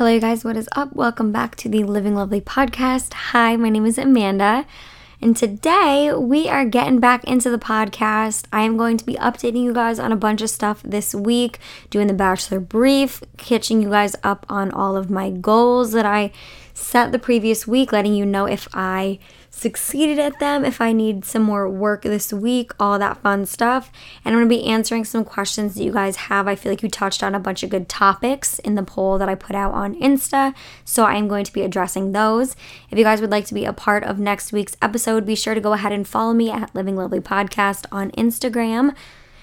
Hello, you guys, what is up? Welcome back to the Living Lovely podcast. Hi, my name is Amanda, and today we are getting back into the podcast. I am going to be updating you guys on a bunch of stuff this week, doing the Bachelor Brief, catching you guys up on all of my goals that I set the previous week, letting you know if I succeeded at them, if I need some more work this week, all that fun stuff. And I'm going to be answering some questions that you guys have. I feel like you touched on a bunch of good topics in the poll that I put out on Insta, so I'm going to be addressing those. If you guys would like to be a part of next week's episode, be sure to go ahead and follow me at Living Lovely Podcast on Instagram.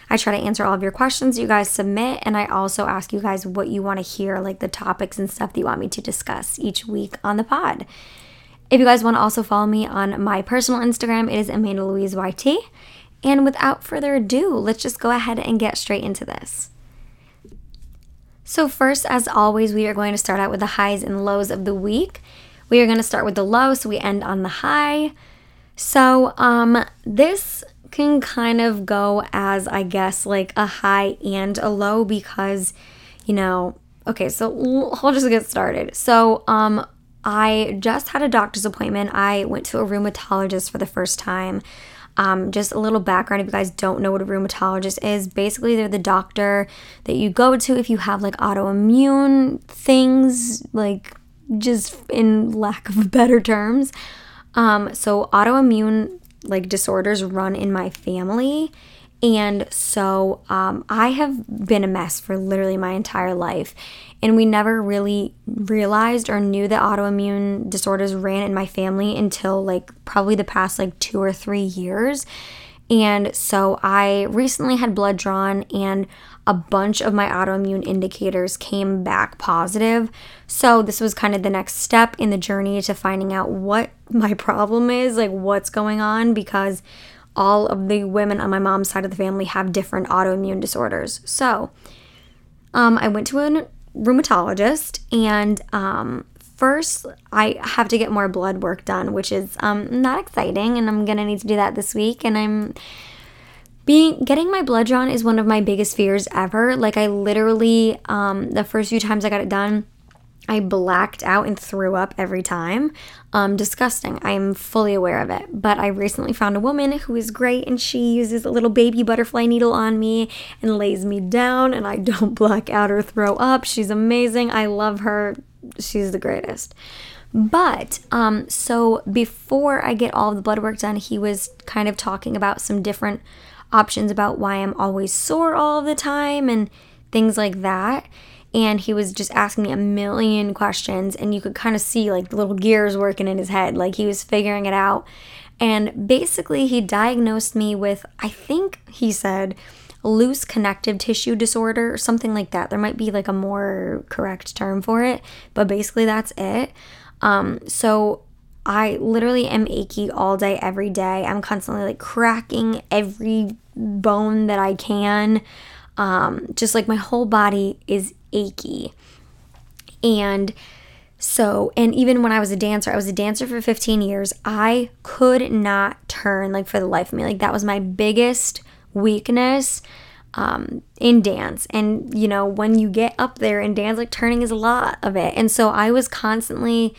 I try to answer all of your questions you guys submit, and I also ask you guys what you want to hear, like the topics and stuff that you want me to discuss each week on the pod. If you guys want to also follow me on my personal Instagram, it is Amanda Louise YT. And without further ado, let's just go ahead and get straight into this. So, first, as always, we are going to start out with the highs and lows of the week. We are going to start with the low, so we end on the high. So, um, this can kind of go as, I guess, like a high and a low because, you know, okay, so I'll just get started. So, um, I just had a doctor's appointment. I went to a rheumatologist for the first time. Um, just a little background if you guys don't know what a rheumatologist is basically they're the doctor that you go to if you have like autoimmune things like just in lack of better terms um, so autoimmune like disorders run in my family and so um, I have been a mess for literally my entire life. And we never really realized or knew that autoimmune disorders ran in my family until like probably the past like two or three years. And so I recently had blood drawn, and a bunch of my autoimmune indicators came back positive. So this was kind of the next step in the journey to finding out what my problem is, like what's going on, because all of the women on my mom's side of the family have different autoimmune disorders. So, um, I went to a rheumatologist, and um, first I have to get more blood work done, which is um, not exciting, and I'm gonna need to do that this week. And I'm being getting my blood drawn is one of my biggest fears ever. Like I literally, um, the first few times I got it done I blacked out and threw up every time. Um, disgusting. I'm fully aware of it. But I recently found a woman who is great and she uses a little baby butterfly needle on me and lays me down and I don't black out or throw up. She's amazing. I love her. She's the greatest. But um, so before I get all the blood work done, he was kind of talking about some different options about why I'm always sore all the time and things like that and he was just asking me a million questions and you could kind of see like little gears working in his head like he was figuring it out and basically he diagnosed me with i think he said loose connective tissue disorder or something like that there might be like a more correct term for it but basically that's it um, so I literally am achy all day, every day. I'm constantly like cracking every bone that I can. Um, just like my whole body is achy. And so, and even when I was a dancer, I was a dancer for 15 years. I could not turn like for the life of me. Like that was my biggest weakness um, in dance. And you know, when you get up there in dance, like turning is a lot of it. And so I was constantly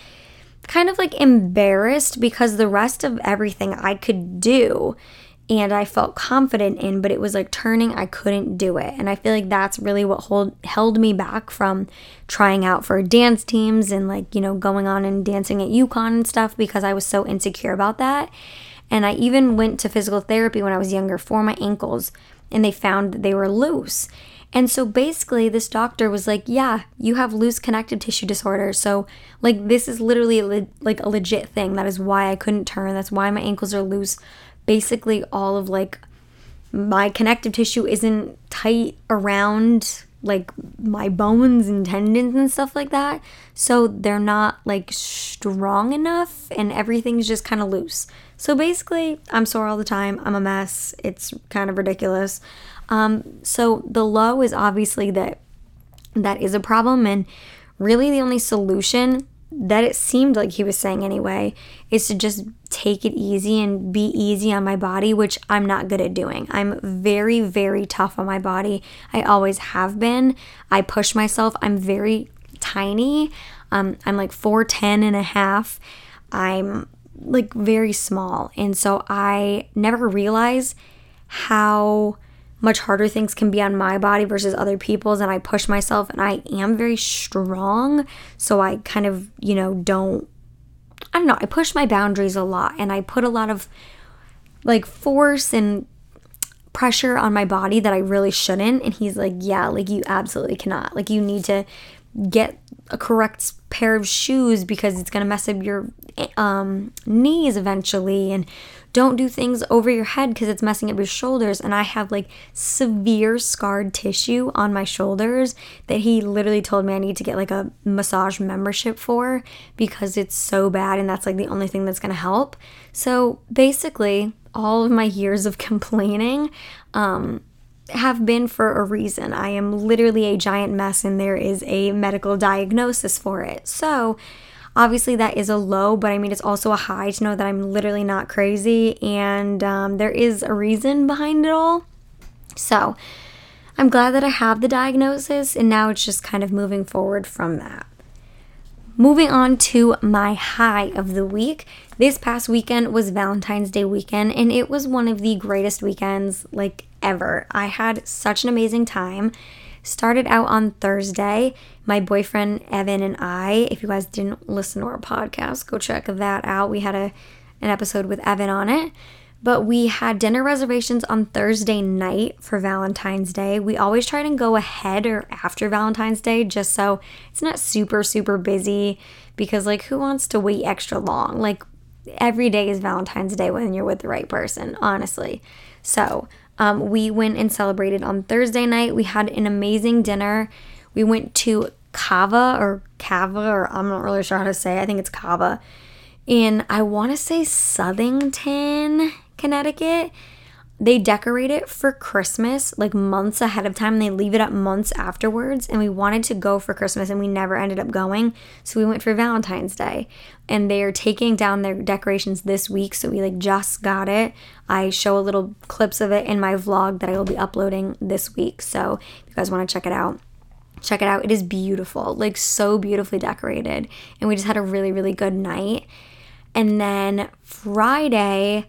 kind of like embarrassed because the rest of everything I could do and I felt confident in, but it was like turning, I couldn't do it. And I feel like that's really what hold, held me back from trying out for dance teams and like, you know, going on and dancing at UConn and stuff because I was so insecure about that. And I even went to physical therapy when I was younger for my ankles and they found that they were loose. And so basically, this doctor was like, Yeah, you have loose connective tissue disorder. So, like, this is literally le- like a legit thing. That is why I couldn't turn. That's why my ankles are loose basically all of like my connective tissue isn't tight around like my bones and tendons and stuff like that. So they're not like strong enough and everything's just kind of loose. So basically, I'm sore all the time. I'm a mess. It's kind of ridiculous. Um, so the low is obviously that that is a problem and really the only solution that it seemed like he was saying anyway, is to just take it easy and be easy on my body, which I'm not good at doing. I'm very, very tough on my body. I always have been. I push myself. I'm very tiny. Um, I'm like 4'10 and a half. I'm like very small. And so I never realize how much harder things can be on my body versus other people's and I push myself and I am very strong so I kind of you know don't I don't know I push my boundaries a lot and I put a lot of like force and pressure on my body that I really shouldn't and he's like yeah like you absolutely cannot. Like you need to get a correct pair of shoes because it's going to mess up your um, knees eventually and don't do things over your head because it's messing up your shoulders and i have like severe scarred tissue on my shoulders that he literally told me i need to get like a massage membership for because it's so bad and that's like the only thing that's going to help so basically all of my years of complaining um, have been for a reason. I am literally a giant mess and there is a medical diagnosis for it. So, obviously, that is a low, but I mean, it's also a high to know that I'm literally not crazy and um, there is a reason behind it all. So, I'm glad that I have the diagnosis and now it's just kind of moving forward from that. Moving on to my high of the week. This past weekend was Valentine's Day weekend, and it was one of the greatest weekends like ever. I had such an amazing time. Started out on Thursday. My boyfriend Evan and I, if you guys didn't listen to our podcast, go check that out. We had a an episode with Evan on it. But we had dinner reservations on Thursday night for Valentine's Day. We always try to go ahead or after Valentine's Day just so it's not super, super busy because, like, who wants to wait extra long? Like, every day is Valentine's Day when you're with the right person, honestly. So, um, we went and celebrated on Thursday night. We had an amazing dinner. We went to Cava or Cava, or I'm not really sure how to say. I think it's Cava. In I want to say Southington, Connecticut. They decorate it for Christmas like months ahead of time. They leave it up months afterwards. And we wanted to go for Christmas and we never ended up going. So we went for Valentine's Day. And they are taking down their decorations this week. So we like just got it. I show a little clips of it in my vlog that I will be uploading this week. So if you guys want to check it out, check it out. It is beautiful, like so beautifully decorated. And we just had a really, really good night. And then Friday,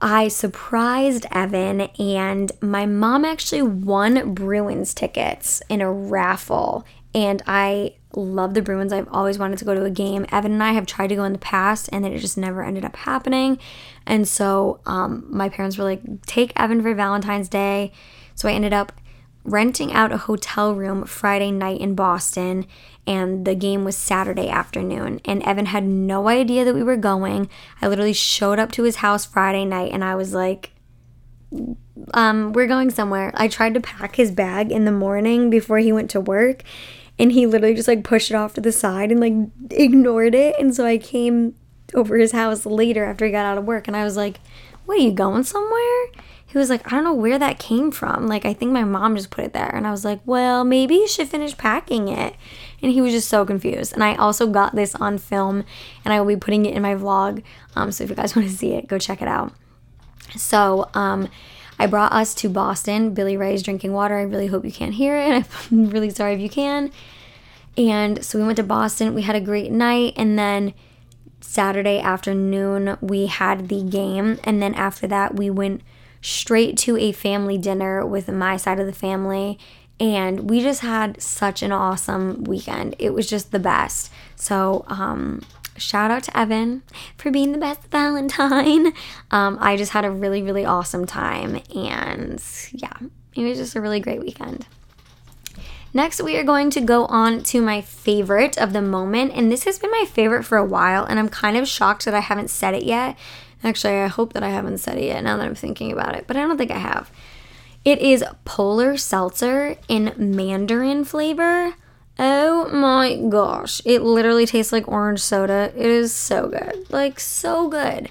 I surprised Evan, and my mom actually won Bruins tickets in a raffle. And I love the Bruins. I've always wanted to go to a game. Evan and I have tried to go in the past, and it just never ended up happening. And so um, my parents were like, take Evan for Valentine's Day. So I ended up renting out a hotel room Friday night in Boston, and the game was Saturday afternoon. And Evan had no idea that we were going. I literally showed up to his house Friday night, and I was like, um, we're going somewhere. I tried to pack his bag in the morning before he went to work, and he literally just like pushed it off to the side and like ignored it. And so I came over his house later after he got out of work, and I was like, "What are you going somewhere?" he was like, I don't know where that came from. Like, I think my mom just put it there. And I was like, well, maybe you should finish packing it. And he was just so confused. And I also got this on film and I will be putting it in my vlog. Um, so if you guys want to see it, go check it out. So, um, I brought us to Boston. Billy Ray's drinking water. I really hope you can't hear it. I'm really sorry if you can. And so we went to Boston. We had a great night. And then Saturday afternoon, we had the game. And then after that, we went straight to a family dinner with my side of the family. And we just had such an awesome weekend. It was just the best. So, um, shout out to Evan for being the best Valentine. Um, I just had a really, really awesome time. And yeah, it was just a really great weekend. Next, we are going to go on to my favorite of the moment. And this has been my favorite for a while. And I'm kind of shocked that I haven't said it yet Actually, I hope that I haven't said it yet now that I'm thinking about it, but I don't think I have. It is Polar Seltzer in Mandarin flavor. Oh my gosh. It literally tastes like orange soda. It is so good. Like, so good.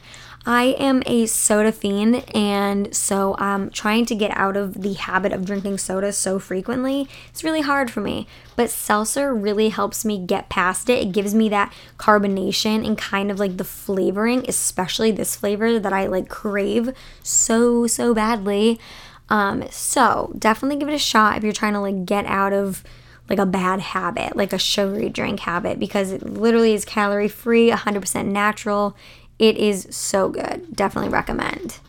I am a soda fiend, and so um, trying to get out of the habit of drinking soda so frequently, it's really hard for me. But seltzer really helps me get past it. It gives me that carbonation and kind of like the flavoring, especially this flavor that I like crave so, so badly. Um, so definitely give it a shot if you're trying to like get out of like a bad habit, like a sugary drink habit, because it literally is calorie free, 100% natural. It is so good. Definitely recommend.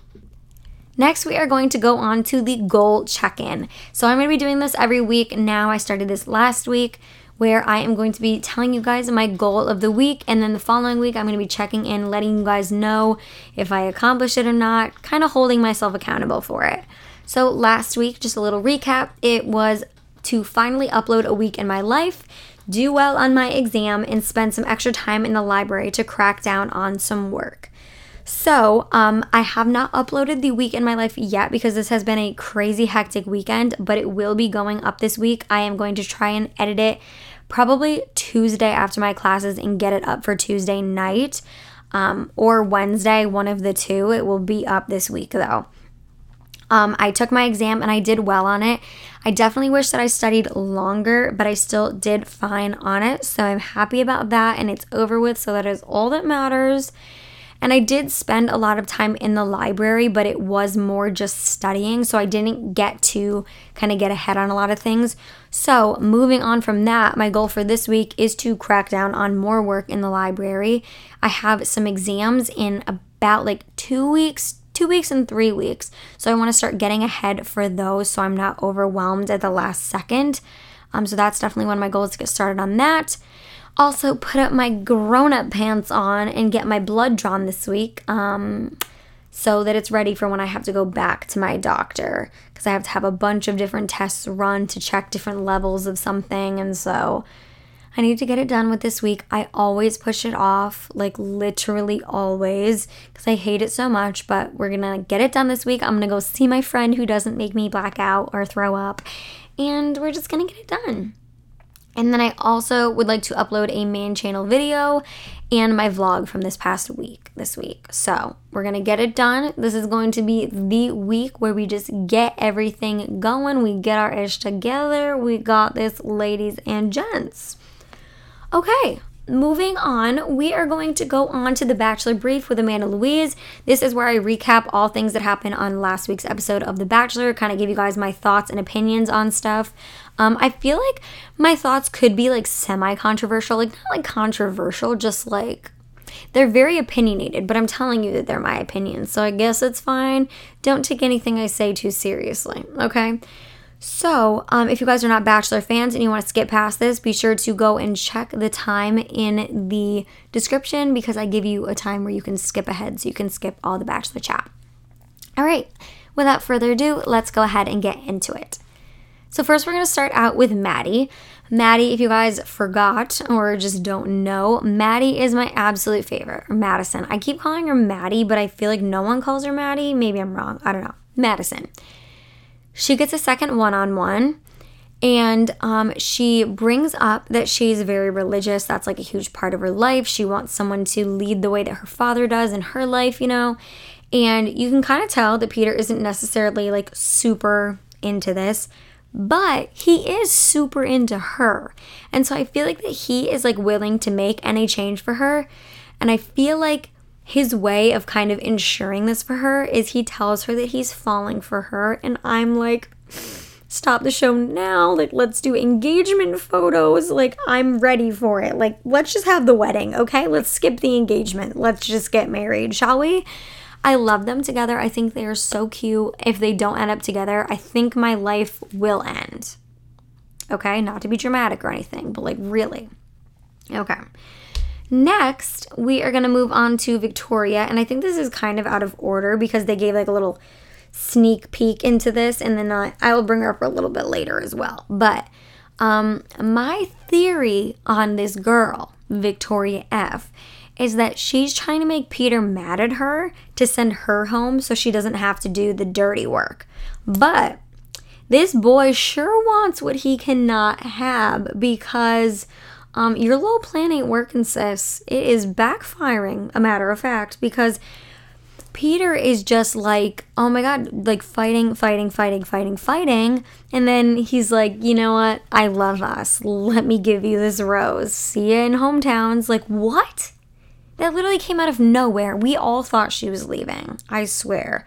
Next, we are going to go on to the goal check in. So, I'm going to be doing this every week now. I started this last week where I am going to be telling you guys my goal of the week. And then the following week, I'm going to be checking in, letting you guys know if I accomplished it or not, kind of holding myself accountable for it. So, last week, just a little recap, it was to finally upload a week in my life, do well on my exam, and spend some extra time in the library to crack down on some work. So, um, I have not uploaded the week in my life yet because this has been a crazy hectic weekend, but it will be going up this week. I am going to try and edit it probably Tuesday after my classes and get it up for Tuesday night um, or Wednesday, one of the two. It will be up this week though. Um, I took my exam and I did well on it. I definitely wish that I studied longer, but I still did fine on it. So I'm happy about that and it's over with. So that is all that matters. And I did spend a lot of time in the library, but it was more just studying. So I didn't get to kind of get ahead on a lot of things. So moving on from that, my goal for this week is to crack down on more work in the library. I have some exams in about like two weeks, two weeks and three weeks. So I want to start getting ahead for those so I'm not overwhelmed at the last second. Um, so that's definitely one of my goals to get started on that. Also, put up my grown up pants on and get my blood drawn this week um, so that it's ready for when I have to go back to my doctor because I have to have a bunch of different tests run to check different levels of something. And so I need to get it done with this week. I always push it off, like literally always, because I hate it so much. But we're gonna get it done this week. I'm gonna go see my friend who doesn't make me black out or throw up, and we're just gonna get it done. And then I also would like to upload a main channel video and my vlog from this past week, this week. So we're gonna get it done. This is going to be the week where we just get everything going. We get our ish together. We got this, ladies and gents. Okay, moving on, we are going to go on to the Bachelor Brief with Amanda Louise. This is where I recap all things that happened on last week's episode of The Bachelor, kind of give you guys my thoughts and opinions on stuff. Um, I feel like my thoughts could be like semi controversial, like not like controversial, just like they're very opinionated, but I'm telling you that they're my opinions. So I guess it's fine. Don't take anything I say too seriously, okay? So, um, if you guys are not Bachelor fans and you want to skip past this, be sure to go and check the time in the description because I give you a time where you can skip ahead so you can skip all the Bachelor chat. All right, without further ado, let's go ahead and get into it. So, first, we're going to start out with Maddie. Maddie, if you guys forgot or just don't know, Maddie is my absolute favorite, or Madison. I keep calling her Maddie, but I feel like no one calls her Maddie. Maybe I'm wrong. I don't know. Madison. She gets a second one on one. And um, she brings up that she's very religious. That's like a huge part of her life. She wants someone to lead the way that her father does in her life, you know. And you can kind of tell that Peter isn't necessarily like super into this, but he is super into her. And so I feel like that he is like willing to make any change for her. And I feel like his way of kind of ensuring this for her is he tells her that he's falling for her and i'm like stop the show now. Like let's do engagement photos. Like i'm ready for it. Like let's just have the wedding okay? Let's skip the engagement. Let's just get married shall we? I love them together. I think they are so cute. If they don't end up together i think my life will end. Okay? Not to be dramatic or anything but like really. Okay Next, we are going to move on to Victoria. And I think this is kind of out of order because they gave like a little sneak peek into this. And then I, I will bring her up a little bit later as well. But um, my theory on this girl, Victoria F., is that she's trying to make Peter mad at her to send her home so she doesn't have to do the dirty work. But this boy sure wants what he cannot have because um, your low plan ain't working, sis. It is backfiring, a matter of fact, because Peter is just like, oh my God, like fighting, fighting, fighting, fighting, fighting. And then he's like, you know what? I love us. Let me give you this rose. See ya in hometowns. Like, what? That literally came out of nowhere. We all thought she was leaving. I swear.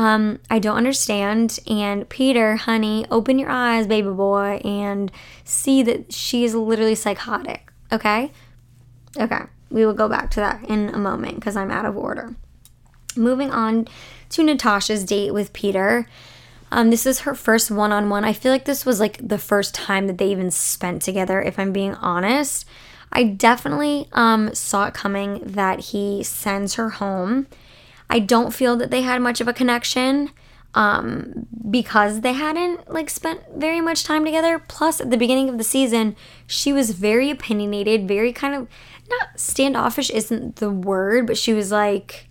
Um, I don't understand. And Peter, honey, open your eyes, baby boy, and see that she is literally psychotic. Okay? Okay. We will go back to that in a moment because I'm out of order. Moving on to Natasha's date with Peter. Um, this is her first one on one. I feel like this was like the first time that they even spent together, if I'm being honest. I definitely um, saw it coming that he sends her home. I don't feel that they had much of a connection um, because they hadn't like spent very much time together. Plus, at the beginning of the season, she was very opinionated, very kind of not standoffish isn't the word, but she was like,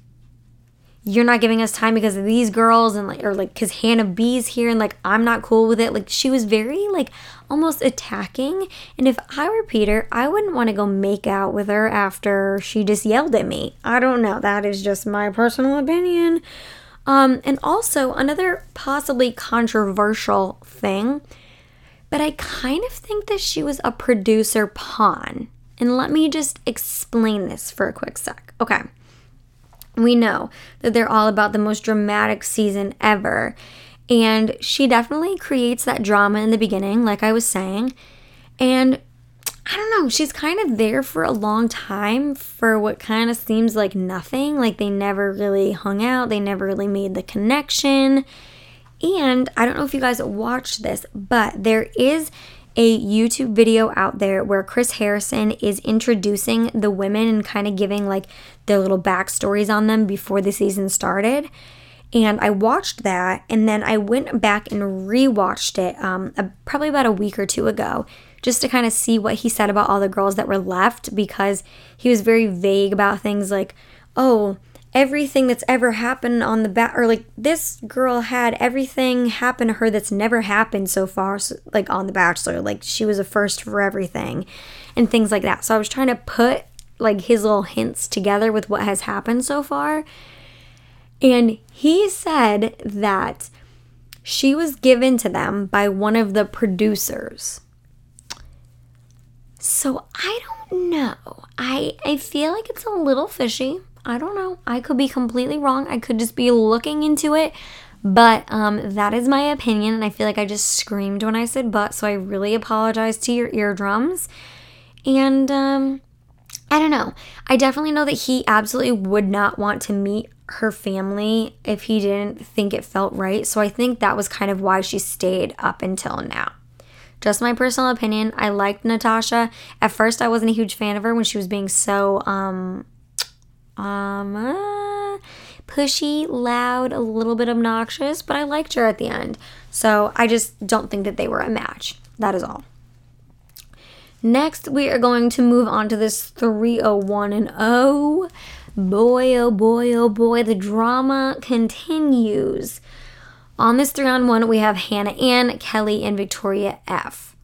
you're not giving us time because of these girls and like or like because hannah b's here and like i'm not cool with it. Like she was very like almost attacking. And if i were peter i wouldn't want to go make out with her after she just yelled at me. I don't know. That is just my personal opinion. Um and also another possibly controversial thing but i kind of think that she was a producer pawn. And let me just explain this for a quick sec. Okay we know that they're all about the most dramatic season ever. And she definitely creates that drama in the beginning, like I was saying. And I don't know, she's kind of there for a long time for what kind of seems like nothing. Like they never really hung out, they never really made the connection. And I don't know if you guys watched this, but there is a YouTube video out there where Chris Harrison is introducing the women and kind of giving like their little backstories on them before the season started. And I watched that and then I went back and rewatched it um, probably about a week or two ago just to kind of see what he said about all the girls that were left because he was very vague about things like, oh, everything that's ever happened on the bat or like this girl had everything happen to her that's never happened so far so, like on the bachelor. Like she was a first for everything and things like that. So i was trying to put like his little hints together with what has happened so far. And he said that she was given to them by one of the producers. So i don't know. I i feel like it's a little fishy I don't know. I could be completely wrong. I could just be looking into it. But um, that is my opinion. And I feel like I just screamed when I said but. So I really apologize to your eardrums. And um, I don't know. I definitely know that he absolutely would not want to meet her family if he didn't think it felt right. So I think that was kind of why she stayed up until now. Just my personal opinion. I liked Natasha. At first, I wasn't a huge fan of her when she was being so um, um, uh, pushy, loud, a little bit obnoxious, but I liked her at the end. So I just don't think that they were a match. That is all. Next, we are going to move on to this 301 and oh Boy, oh boy, oh boy, the drama continues. On this 3 on 1, we have Hannah Ann, Kelly, and Victoria F.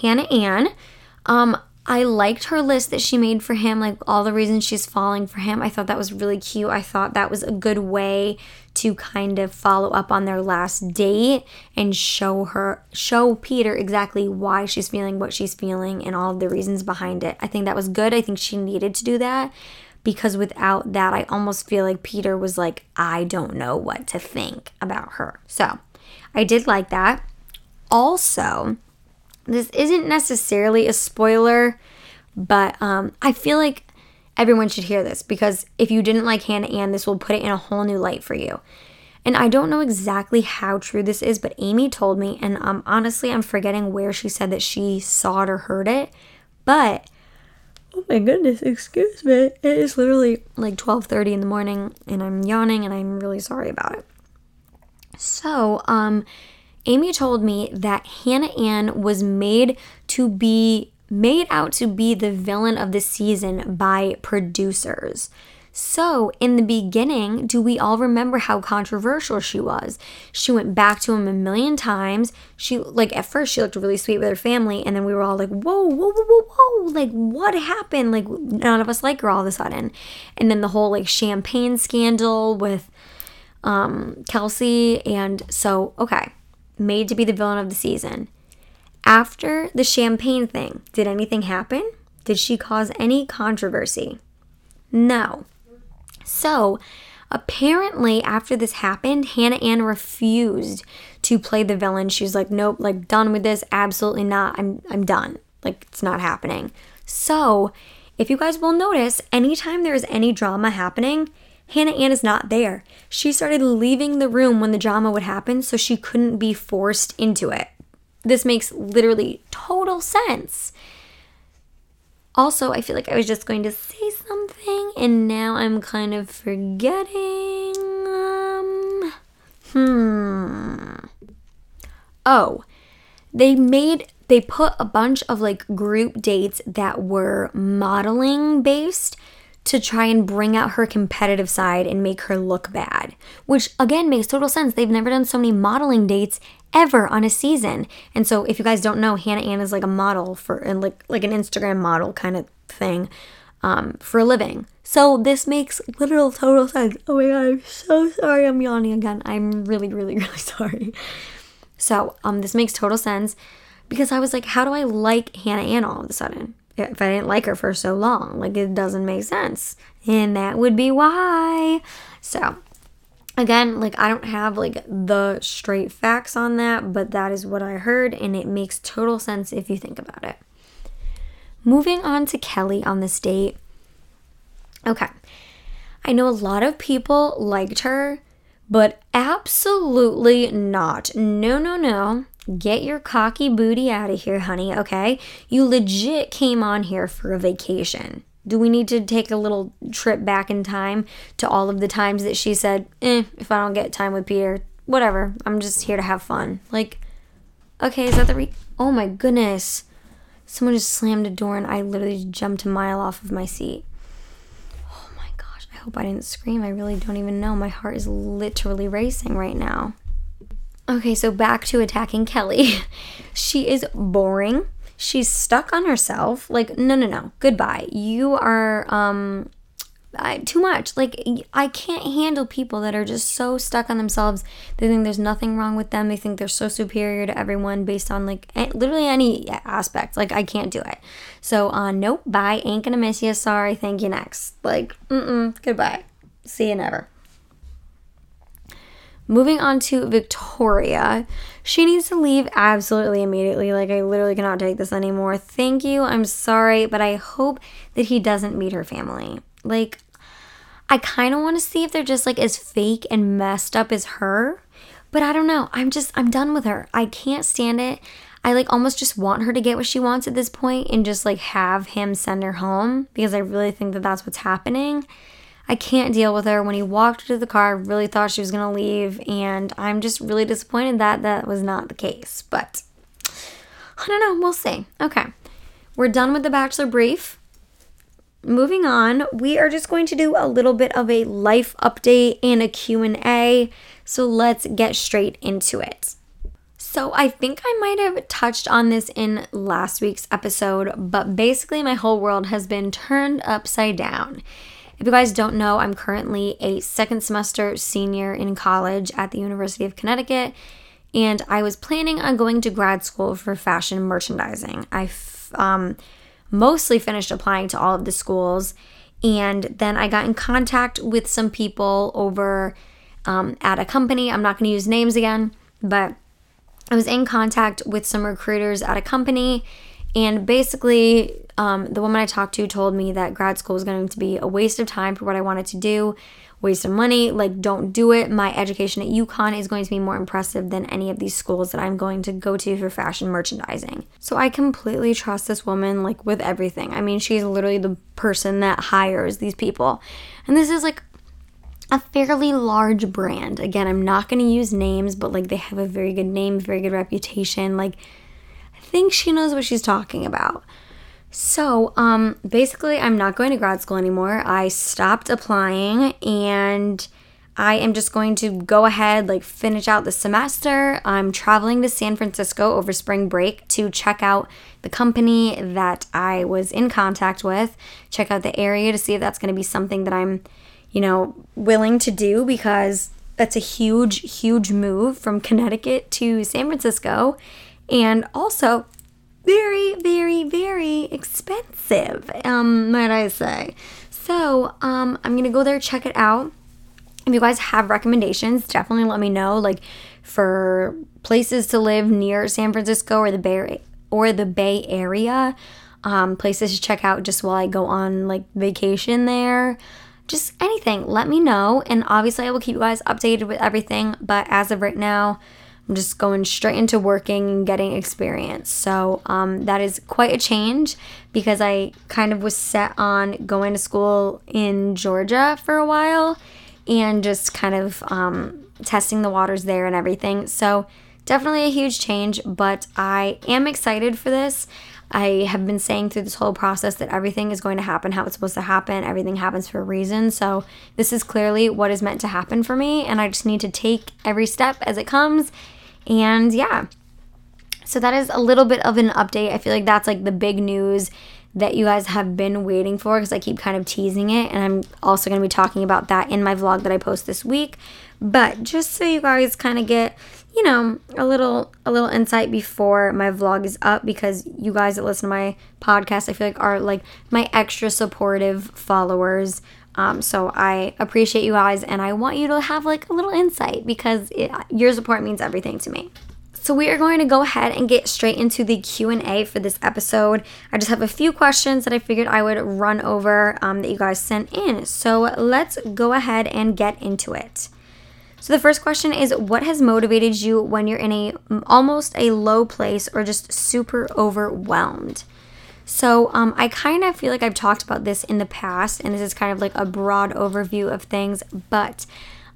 Hannah Ann, um, I liked her list that she made for him, like all the reasons she's falling for him. I thought that was really cute. I thought that was a good way to kind of follow up on their last date and show her, show Peter exactly why she's feeling what she's feeling and all of the reasons behind it. I think that was good. I think she needed to do that because without that, I almost feel like Peter was like, I don't know what to think about her. So I did like that. Also, this isn't necessarily a spoiler, but um, I feel like everyone should hear this because if you didn't like Hannah Ann, this will put it in a whole new light for you. And I don't know exactly how true this is, but Amy told me, and um, honestly, I'm forgetting where she said that she saw it or heard it. But oh my goodness, excuse me, it is literally like 12:30 in the morning, and I'm yawning, and I'm really sorry about it. So, um, Amy told me that Hannah Ann was made to be made out to be the villain of the season by producers. So, in the beginning, do we all remember how controversial she was? She went back to him a million times. She, like, at first, she looked really sweet with her family, and then we were all like, whoa, whoa, whoa, whoa, whoa, like, what happened? Like, none of us like her all of a sudden. And then the whole, like, champagne scandal with um, Kelsey. And so, okay, made to be the villain of the season. After the champagne thing, did anything happen? Did she cause any controversy? No. So, Apparently, after this happened, Hannah Ann refused to play the villain. She's like, nope, like done with this. Absolutely not. I'm I'm done. Like it's not happening. So, if you guys will notice, anytime there's any drama happening, Hannah Ann is not there. She started leaving the room when the drama would happen so she couldn't be forced into it. This makes literally total sense. Also, I feel like I was just going to say something and now I'm kind of forgetting. Um, hmm. Oh, they made they put a bunch of like group dates that were modeling based to try and bring out her competitive side and make her look bad, which again makes total sense. They've never done so many modeling dates ever on a season. And so if you guys don't know, Hannah Ann is like a model for and like like an Instagram model kind of thing um, for a living. So this makes literal total sense. Oh my god, I'm so sorry I'm yawning again. I'm really, really, really sorry. So um this makes total sense because I was like, how do I like Hannah Ann all of a sudden? If I didn't like her for so long, like it doesn't make sense. And that would be why. So again, like I don't have like the straight facts on that, but that is what I heard and it makes total sense if you think about it. Moving on to Kelly on this date. Okay. I know a lot of people liked her, but absolutely not. No, no, no. Get your cocky booty out of here, honey, okay? You legit came on here for a vacation. Do we need to take a little trip back in time to all of the times that she said, eh, if I don't get time with Peter, whatever, I'm just here to have fun? Like, okay, is that the re. Oh my goodness. Someone just slammed a door and I literally jumped a mile off of my seat. Oh my gosh, I hope I didn't scream. I really don't even know. My heart is literally racing right now. Okay, so back to attacking Kelly. she is boring. She's stuck on herself. Like, no, no, no. Goodbye. You are um I, too much. Like, I can't handle people that are just so stuck on themselves. They think there's nothing wrong with them. They think they're so superior to everyone based on like literally any aspect. Like, I can't do it. So, uh, nope, bye. Ain't gonna miss you. Sorry. Thank you. Next. Like, mm mm. Goodbye. See you never. Moving on to Victoria. She needs to leave absolutely immediately. Like, I literally cannot take this anymore. Thank you. I'm sorry, but I hope that he doesn't meet her family. Like, I kind of want to see if they're just like as fake and messed up as her, but I don't know. I'm just, I'm done with her. I can't stand it. I like almost just want her to get what she wants at this point and just like have him send her home because I really think that that's what's happening. I can't deal with her. When he walked to the car, I really thought she was going to leave, and I'm just really disappointed that that was not the case. But I don't know. We'll see. Okay. We're done with the bachelor brief. Moving on, we are just going to do a little bit of a life update and a Q&A. So let's get straight into it. So, I think I might have touched on this in last week's episode, but basically, my whole world has been turned upside down. If you guys don't know, I'm currently a second semester senior in college at the University of Connecticut, and I was planning on going to grad school for fashion merchandising. I um, mostly finished applying to all of the schools, and then I got in contact with some people over um, at a company. I'm not going to use names again, but I was in contact with some recruiters at a company and basically, um, the woman I talked to told me that grad school was going to be a waste of time for what I wanted to do, waste of money. Like, don't do it. My education at UConn is going to be more impressive than any of these schools that I'm going to go to for fashion merchandising. So I completely trust this woman, like, with everything. I mean, she's literally the person that hires these people. And this is like a fairly large brand. Again, I'm not going to use names, but like, they have a very good name, very good reputation. Like, think she knows what she's talking about. So, um, basically, I'm not going to grad school anymore. I stopped applying and I am just going to go ahead, like, finish out the semester. I'm traveling to San Francisco over spring break to check out the company that I was in contact with, check out the area to see if that's going to be something that I'm, you know, willing to do because that's a huge, huge move from Connecticut to San Francisco and also very, very, very expensive, um, might I say. So, um, I'm gonna go there, check it out, if you guys have recommendations, definitely let me know. Like for places to live near San Francisco or the Bay or the Bay Area, um, places to check out just while I go on like vacation there. Just anything, let me know. And obviously, I will keep you guys updated with everything. But as of right now, I'm just going straight into working and getting experience. So um, that is quite a change because I kind of was set on going to school in Georgia for a while and just kind of um, testing the waters there and everything. So definitely a huge change, but I am excited for this. I have been saying through this whole process that everything is going to happen how it's supposed to happen. Everything happens for a reason. So, this is clearly what is meant to happen for me. And I just need to take every step as it comes and yeah. So that is a little bit of an update. I feel like that's like the big news that you guys have been waiting for because I keep kind of teasing it and I'm also going to be talking about that in my vlog that I post this week. But just so you guys kind of get, you know, a little a little insight before my vlog is up because you guys that listen to my podcast I feel like are like my extra supportive followers. Um, so I appreciate you guys and I want you to have like a little insight because it, your support means everything to me. So we are going to go ahead and get straight into the Q&A for this episode. I just have a few questions that I figured I would run over um, that you guys sent in. So let's go ahead and get into it. So the first question is what has motivated you when you're in a almost a low place or just super overwhelmed? So um, I kind of feel like I've talked about this in the past, and this is kind of like a broad overview of things, but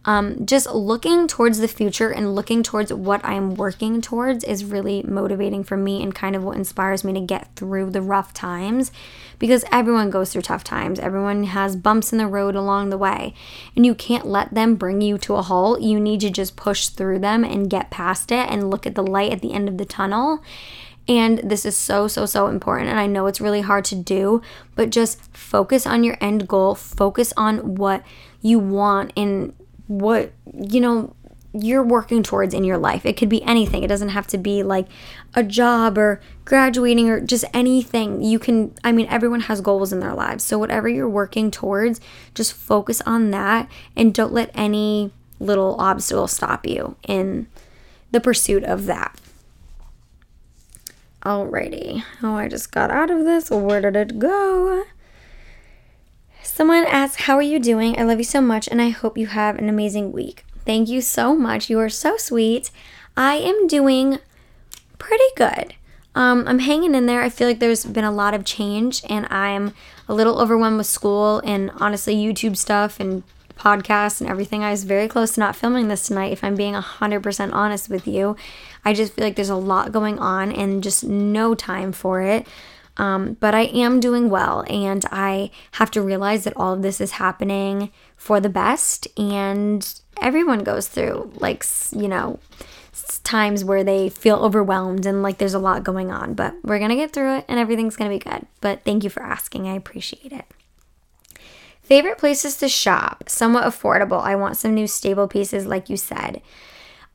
um, just looking towards the future and looking towards what I'm working towards is really motivating for me and kind of what inspires me to get through the rough times because everyone goes through tough times. Everyone has bumps in the road along the way, and you can't let them bring you to a halt. You need to just push through them and get past it and look at the light at the end of the tunnel and this is so, so, so important. And I know it's really hard to do, but just focus on your end goal, focus on what you want and what, you know, you're working towards in your life. It could be anything. It doesn't have to be like a job or graduating or just anything. You can, I mean, everyone has goals in their lives. So, whatever you're working towards, just focus on that and don't let any little obstacle stop you in the pursuit of that. Alrighty. Oh, I just got out of this. Where did it go? Someone asked, How are you doing? I love you so much, and I hope you have an amazing week. Thank you so much. You are so sweet. I am doing pretty good. Um, I'm hanging in there. I feel like there's been a lot of change, and I'm a little overwhelmed with school and honestly YouTube stuff and podcasts and everything. I was very close to not filming this tonight, if I'm being 100% honest with you. I just feel like there's a lot going on and just no time for it. Um, but I am doing well, and I have to realize that all of this is happening for the best. And everyone goes through, like, you know, times where they feel overwhelmed and like there's a lot going on. But we're gonna get through it, and everything's gonna be good. But thank you for asking, I appreciate it. Favorite places to shop, somewhat affordable. I want some new stable pieces, like you said.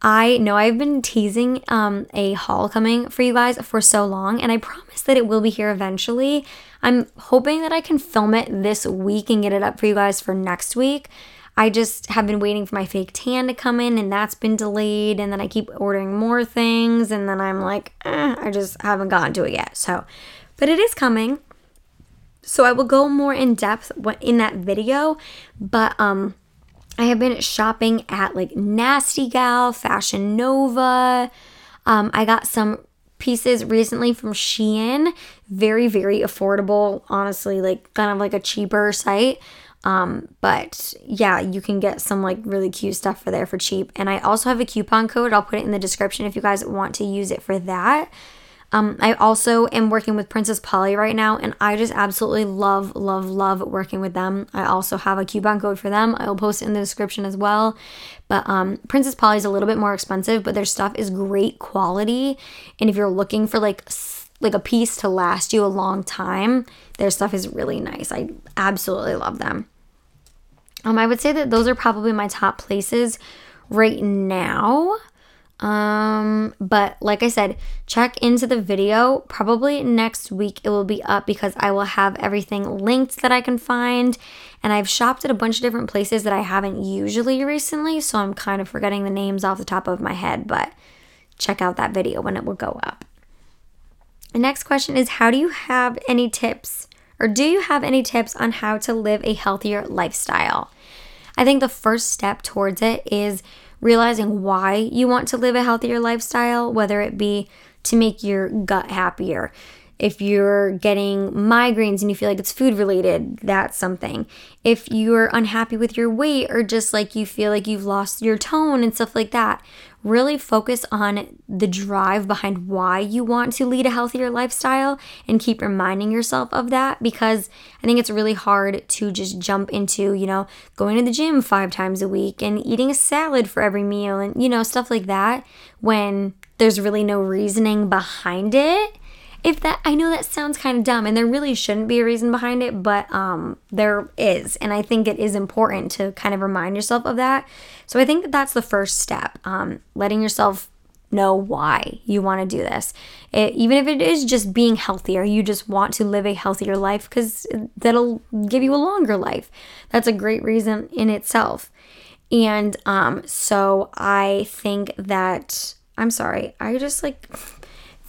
I know I've been teasing um, a haul coming for you guys for so long, and I promise that it will be here eventually. I'm hoping that I can film it this week and get it up for you guys for next week. I just have been waiting for my fake tan to come in, and that's been delayed. And then I keep ordering more things, and then I'm like, eh, I just haven't gotten to it yet. So, but it is coming. So I will go more in depth in that video, but um I have been shopping at like Nasty Gal, Fashion Nova. Um, I got some pieces recently from Shein, very very affordable, honestly, like kind of like a cheaper site. Um, but yeah, you can get some like really cute stuff for there for cheap. And I also have a coupon code. I'll put it in the description if you guys want to use it for that. Um, I also am working with Princess Polly right now, and I just absolutely love, love, love working with them. I also have a coupon code for them. I will post it in the description as well. But um, Princess Polly is a little bit more expensive, but their stuff is great quality. And if you're looking for like like a piece to last you a long time, their stuff is really nice. I absolutely love them. Um, I would say that those are probably my top places right now. Um, but like I said, check into the video. Probably next week it will be up because I will have everything linked that I can find. And I've shopped at a bunch of different places that I haven't usually recently, so I'm kind of forgetting the names off the top of my head, but check out that video when it will go up. The next question is How do you have any tips, or do you have any tips on how to live a healthier lifestyle? I think the first step towards it is realizing why you want to live a healthier lifestyle, whether it be to make your gut happier. If you're getting migraines and you feel like it's food related, that's something. If you're unhappy with your weight or just like you feel like you've lost your tone and stuff like that, really focus on the drive behind why you want to lead a healthier lifestyle and keep reminding yourself of that because I think it's really hard to just jump into, you know, going to the gym five times a week and eating a salad for every meal and, you know, stuff like that when there's really no reasoning behind it if that I know that sounds kind of dumb and there really shouldn't be a reason behind it, but um there is and I think it is important to kind of remind yourself of that. So I think that that's the first step. Um letting yourself know why you want to do this. It, even if it is just being healthier, you just want to live a healthier life cuz that'll give you a longer life. That's a great reason in itself. And um so I think that I'm sorry. I just like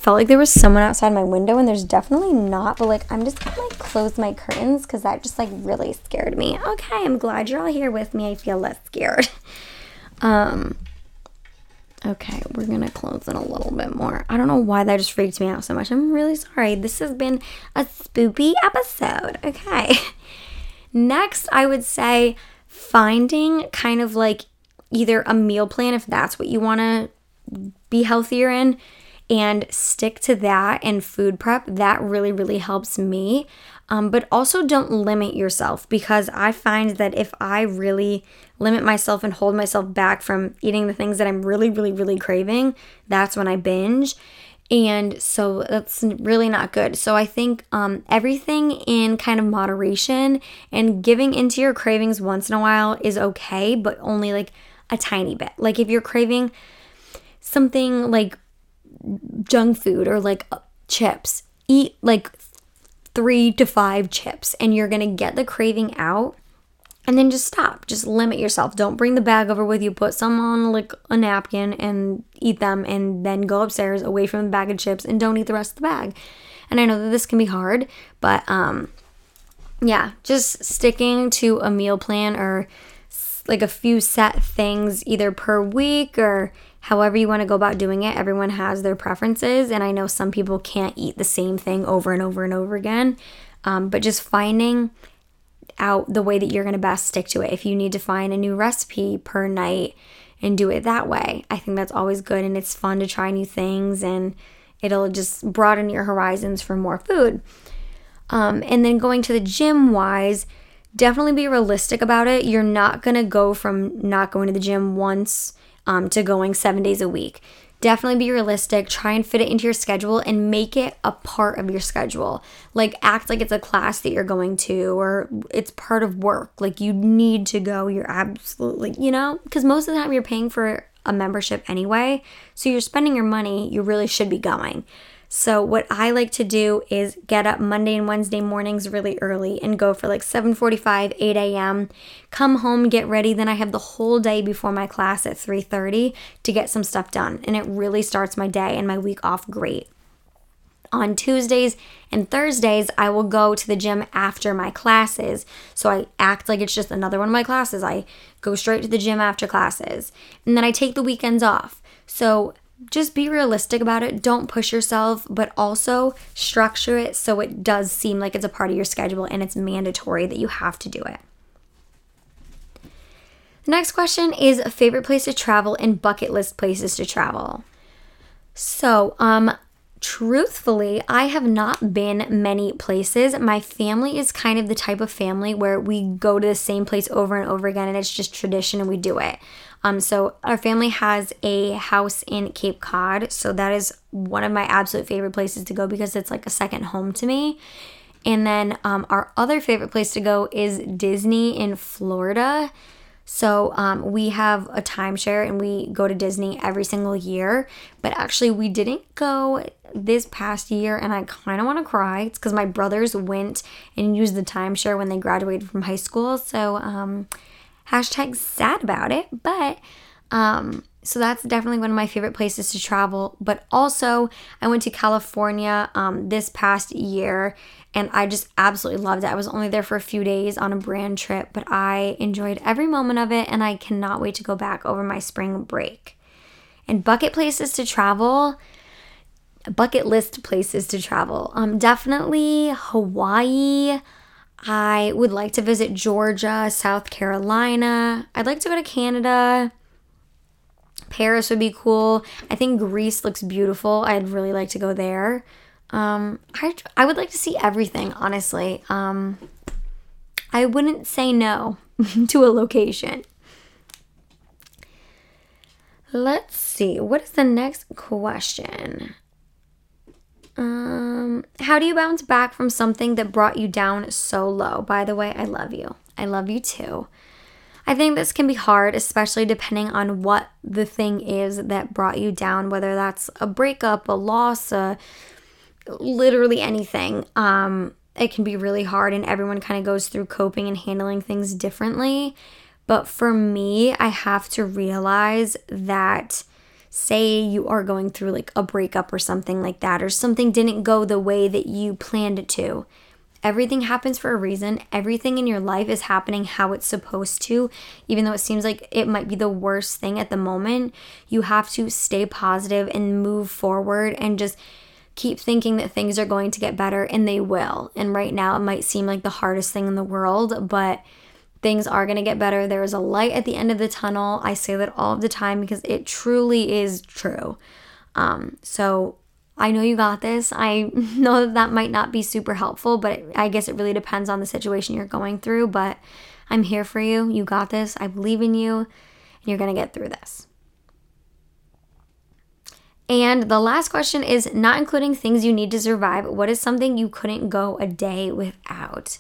felt like there was someone outside my window and there's definitely not but like i'm just gonna like close my curtains because that just like really scared me. Okay i'm glad you're all here with me. I feel less scared. Um okay we're gonna close in a little bit more. I don't know why that just freaked me out so much. I'm really sorry. This has been a spoopy episode. Okay. Next i would say finding kind of like either a meal plan if that's what you want to be healthier in and stick to that and food prep. That really, really helps me. Um, but also don't limit yourself because I find that if I really limit myself and hold myself back from eating the things that I'm really, really, really craving, that's when I binge. And so that's really not good. So I think um, everything in kind of moderation and giving into your cravings once in a while is okay, but only like a tiny bit. Like if you're craving something like junk food or like chips. Eat like three to five chips and you're gonna get the craving out and then just stop. Just limit yourself. Don't bring the bag over with you. Put some on like a napkin and eat them and then go upstairs away from the bag of chips and don't eat the rest of the bag. And I know that this can be hard, but um yeah, just sticking to a meal plan or like a few set things either per week or however you want to go about doing it. Everyone has their preferences, and I know some people can't eat the same thing over and over and over again. Um, but just finding out the way that you're going to best stick to it. If you need to find a new recipe per night and do it that way, I think that's always good and it's fun to try new things and it'll just broaden your horizons for more food. Um, and then going to the gym wise, definitely be realistic about it. You're not going to go from not going to the gym once um, to going seven days a week. Definitely be realistic. Try and fit it into your schedule and make it a part of your schedule. Like, act like it's a class that you're going to or it's part of work. Like, you need to go. You're absolutely, you know, because most of the time you're paying for a membership anyway. So you're spending your money, you really should be going. So what I like to do is get up Monday and Wednesday mornings really early and go for like 7:45, 8 a.m. Come home, get ready. Then I have the whole day before my class at 3:30 to get some stuff done, and it really starts my day and my week off great. On Tuesdays and Thursdays, I will go to the gym after my classes. So I act like it's just another one of my classes. I go straight to the gym after classes. And then I take the weekends off. So just be realistic about it. Don't push yourself, but also structure it so it does seem like it's a part of your schedule and it's mandatory that you have to do it. The next question is a favorite place to travel and bucket list places to travel. So, um, truthfully, I have not been many places. My family is kind of the type of family where we go to the same place over and over again and it's just tradition and we do it. Um, so our family has a house in Cape Cod, so that is one of my absolute favorite places to go because it's like a second home to me. And then um, our other favorite place to go is Disney in Florida. So um, we have a timeshare and we go to Disney every single year. But actually, we didn't go this past year, and I kind of want to cry. It's because my brothers went and used the timeshare when they graduated from high school. So um, hashtag sad about it. But um, so that's definitely one of my favorite places to travel. But also, I went to California um, this past year and I just absolutely loved it. I was only there for a few days on a brand trip, but I enjoyed every moment of it and I cannot wait to go back over my spring break. And bucket places to travel, bucket list places to travel. Um, definitely Hawaii. I would like to visit Georgia, South Carolina. I'd like to go to Canada. Paris would be cool. I think Greece looks beautiful. I'd really like to go there. Um, I, I would like to see everything, honestly. Um, I wouldn't say no to a location. Let's see. What is the next question? Um, how do you bounce back from something that brought you down so low? By the way, I love you. I love you too. I think this can be hard, especially depending on what the thing is that brought you down, whether that's a breakup, a loss, a literally anything. Um, it can be really hard, and everyone kind of goes through coping and handling things differently. But for me, I have to realize that, say, you are going through like a breakup or something like that, or something didn't go the way that you planned it to Everything happens for a reason. Everything in your life is happening how it's supposed to, even though it seems like it might be the worst thing at the moment. You have to stay positive and move forward and just keep thinking that things are going to get better and they will. And right now, it might seem like the hardest thing in the world, but things are going to get better. There is a light at the end of the tunnel. I say that all of the time because it truly is true. Um, so I know you got this. I know that that might not be super helpful, but I guess it really depends on the situation you're going through. But I'm here for you. You got this. I believe in you, and you're going to get through this. And the last question is not including things you need to survive. What is something you couldn't go a day without?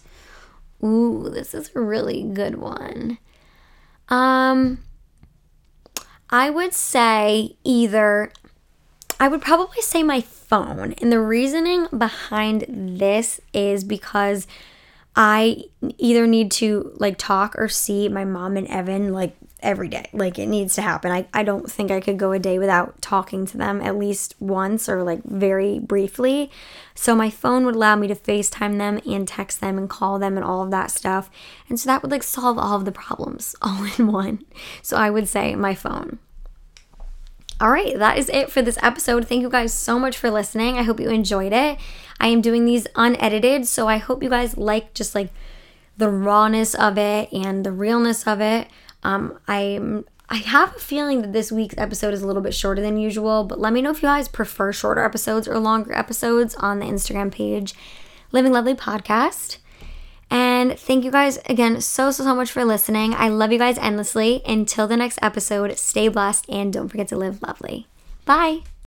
Ooh, this is a really good one. Um, I would say either I would probably say my phone. And the reasoning behind this is because I either need to like talk or see my mom and Evan like every day. Like it needs to happen. I, I don't think I could go a day without talking to them at least once or like very briefly. So my phone would allow me to FaceTime them and text them and call them and all of that stuff. And so that would like solve all of the problems all in one. So I would say my phone. All right, that is it for this episode. Thank you guys so much for listening. I hope you enjoyed it. I am doing these unedited, so I hope you guys like just like the rawness of it and the realness of it. Um, I'm I have a feeling that this week's episode is a little bit shorter than usual, but let me know if you guys prefer shorter episodes or longer episodes on the Instagram page, Living Lovely Podcast. And thank you guys again so, so, so much for listening. I love you guys endlessly. Until the next episode, stay blessed and don't forget to live lovely. Bye.